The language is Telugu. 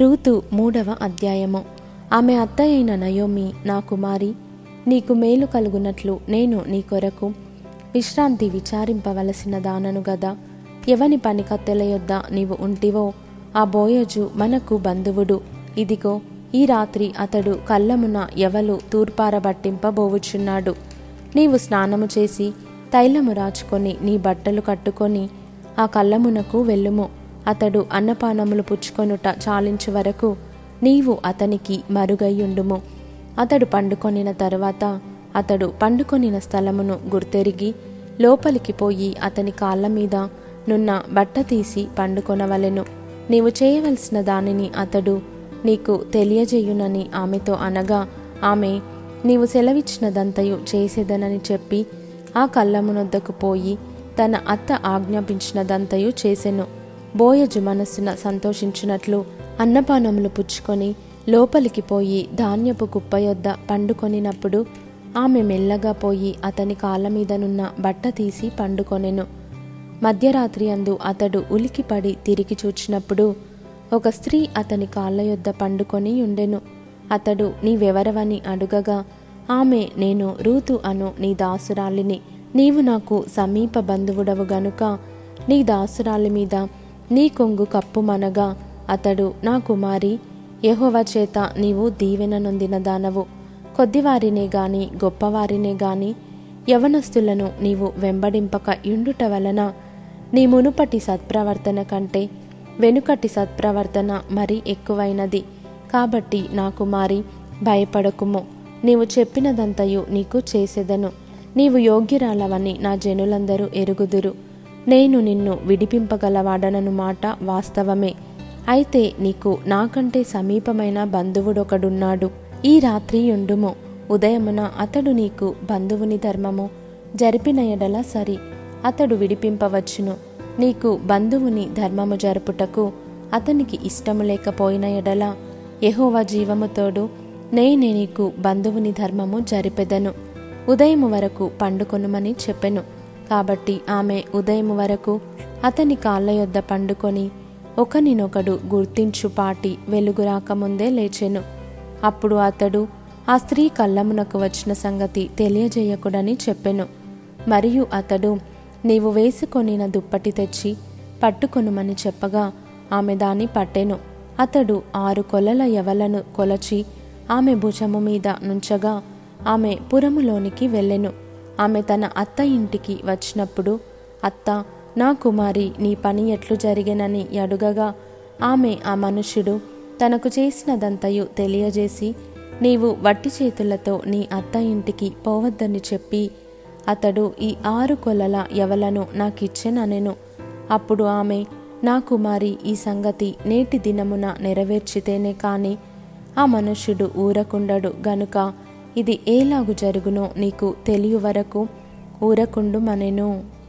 రూతు మూడవ అధ్యాయము. ఆమె అత్త అయిన నయోమి నా కుమారి నీకు మేలు కలుగునట్లు నేను నీ కొరకు విశ్రాంతి విచారింపవలసిన దానను గదా ఎవని పని కత్తెల యొద్ద నీవు ఉంటివో ఆ బోయజు మనకు బంధువుడు. ఇదిగో ఈ రాత్రి అతడు కళ్ళమున ఎవలు తూర్పారబట్టింపబోవుచున్నాడు. నీవు స్నానము చేసి తైలము రాచుకొని నీ బట్టలు కట్టుకొని ఆ కళ్ళమునకు వెళ్ళుము. అతడు అన్నపానములు పుచ్చుకొనుట చాలించు వరకు నీవు అతనికి మరుగయ్యుండుము అతడు పండుకొనిన తరువాత అతడు పండుకొనిన స్థలమును గుర్తెరిగి లోపలికి పోయి అతని కాళ్ళ మీద నున్న బట్ట తీసి పండుకొనవలెను. నీవు చేయవలసిన దానిని అతడు నీకు తెలియజేయునని ఆమెతో అనగా ఆమె నీవు సెలవిచ్చినదంతయు చేసేదనని చెప్పి ఆ కళ్ళమునొద్దకు పోయి తన అత్త ఆజ్ఞాపించినదంతయు చేసెను. బోయజు మనస్సున సంతోషించినట్లు అన్నపానములు పుచ్చుకొని లోపలికి పోయి ధాన్యపు కుప్ప యొద్ద పండుకొనినప్పుడు ఆమె మెల్లగా పోయి అతని కాళ్ళ మీదనున్న బట్ట తీసి పండుకొనెను. మధ్యరాత్రి అందు అతడు ఉలికిపడి తిరిగి చూచినప్పుడు ఒక స్త్రీ అతని కాళ్ళ యొద్ద పండుకొని ఉండెను. అతడు నీవెవరవని అడుగగా ఆమె నేను రూతు అను నీ దాసురాలిని. నీవు నాకు సమీప బంధువుడవు గనుక నీ దాసురాలి మీద నీ కొంగు కప్పుమనగా అతడు నా కుమారి. యహోవ చేత నీవు దీవెన నొందిన దానవు. కొద్దివారినే గాని గొప్పవారినే గాని యవనస్తులను నీవు వెంబడింపక ఇండుట వలన నీ మునుపటి సత్ప్రవర్తన కంటే వెనుకటి సత్ప్రవర్తన మరి ఎక్కువైనది. కాబట్టి నా కుమారి భయపడకుము. నీవు చెప్పినదంతయు నీకు చేసేదను. నీవు యోగ్యురాలవని నా జనులందరూ ఎరుగుదురు. నేను నిన్ను విడిపింపగలవాడనను మాట వాస్తవమే. అయితే నీకు నాకంటే సమీపమైన బంధువుడొకడున్నాడు. ఈ రాత్రి ఉండుము ఉదయమున అతడు నీకు బంధువుని ధర్మము జరిపిన ఎడల సరి. అతడు విడిపింపవచ్చును. నీకు బంధువుని ధర్మము జరుపుటకు అతనికి ఇష్టము లేకపోయిన ఎడల యహోవా జీవముతోడు నేనే నీకు బంధువుని ధర్మము జరిపెదను. ఉదయము వరకు పండుకొనుమని చెప్పెను. కాబట్టి ఆమె ఉదయం వరకు అతని కాళ్ళ యొద్ద పండుకొని ఒకనినొకడు గుర్తించు పాటి వెలుగు రాకముందే లేచెను. అప్పుడు అతడు ఆ స్త్రీ కళ్ళమునకు వచ్చిన సంగతి తెలియజేయకుడని చెప్పెను. మరియు అతడు నీవు వేసుకొనిన దుప్పటి తెచ్చి పట్టుకొనుమని చెప్పగా ఆమె దాన్ని పట్టెను. అతడు ఆరు కొలల ఎవలను కొలచి ఆమె భుజము మీద నుంచగా ఆమె పురములోనికి వెళ్ళెను. ఆమె తన అత్త ఇంటికి వచ్చినప్పుడు అత్త నా కుమారి నీ పని ఎట్లు జరిగినని అడుగగా ఆమె ఆ మనుష్యుడు తనకు చేసినదంతయు తెలియజేసి నీవు వట్టి చేతులతో నీ అత్త ఇంటికి పోవద్దని చెప్పి అతడు ఈ ఆరు కొలల ఎవలను నాకిచ్చెననెను. అప్పుడు ఆమె నా కుమారి ఈ సంగతి నేటి దినమున నెరవేర్చితేనే కాని ఆ మనుష్యుడు ఊరకుండడు గనుక ఇది ఏలాగు జరుగునో నీకు తెలియ వరకు ఊరకుండుమనెను.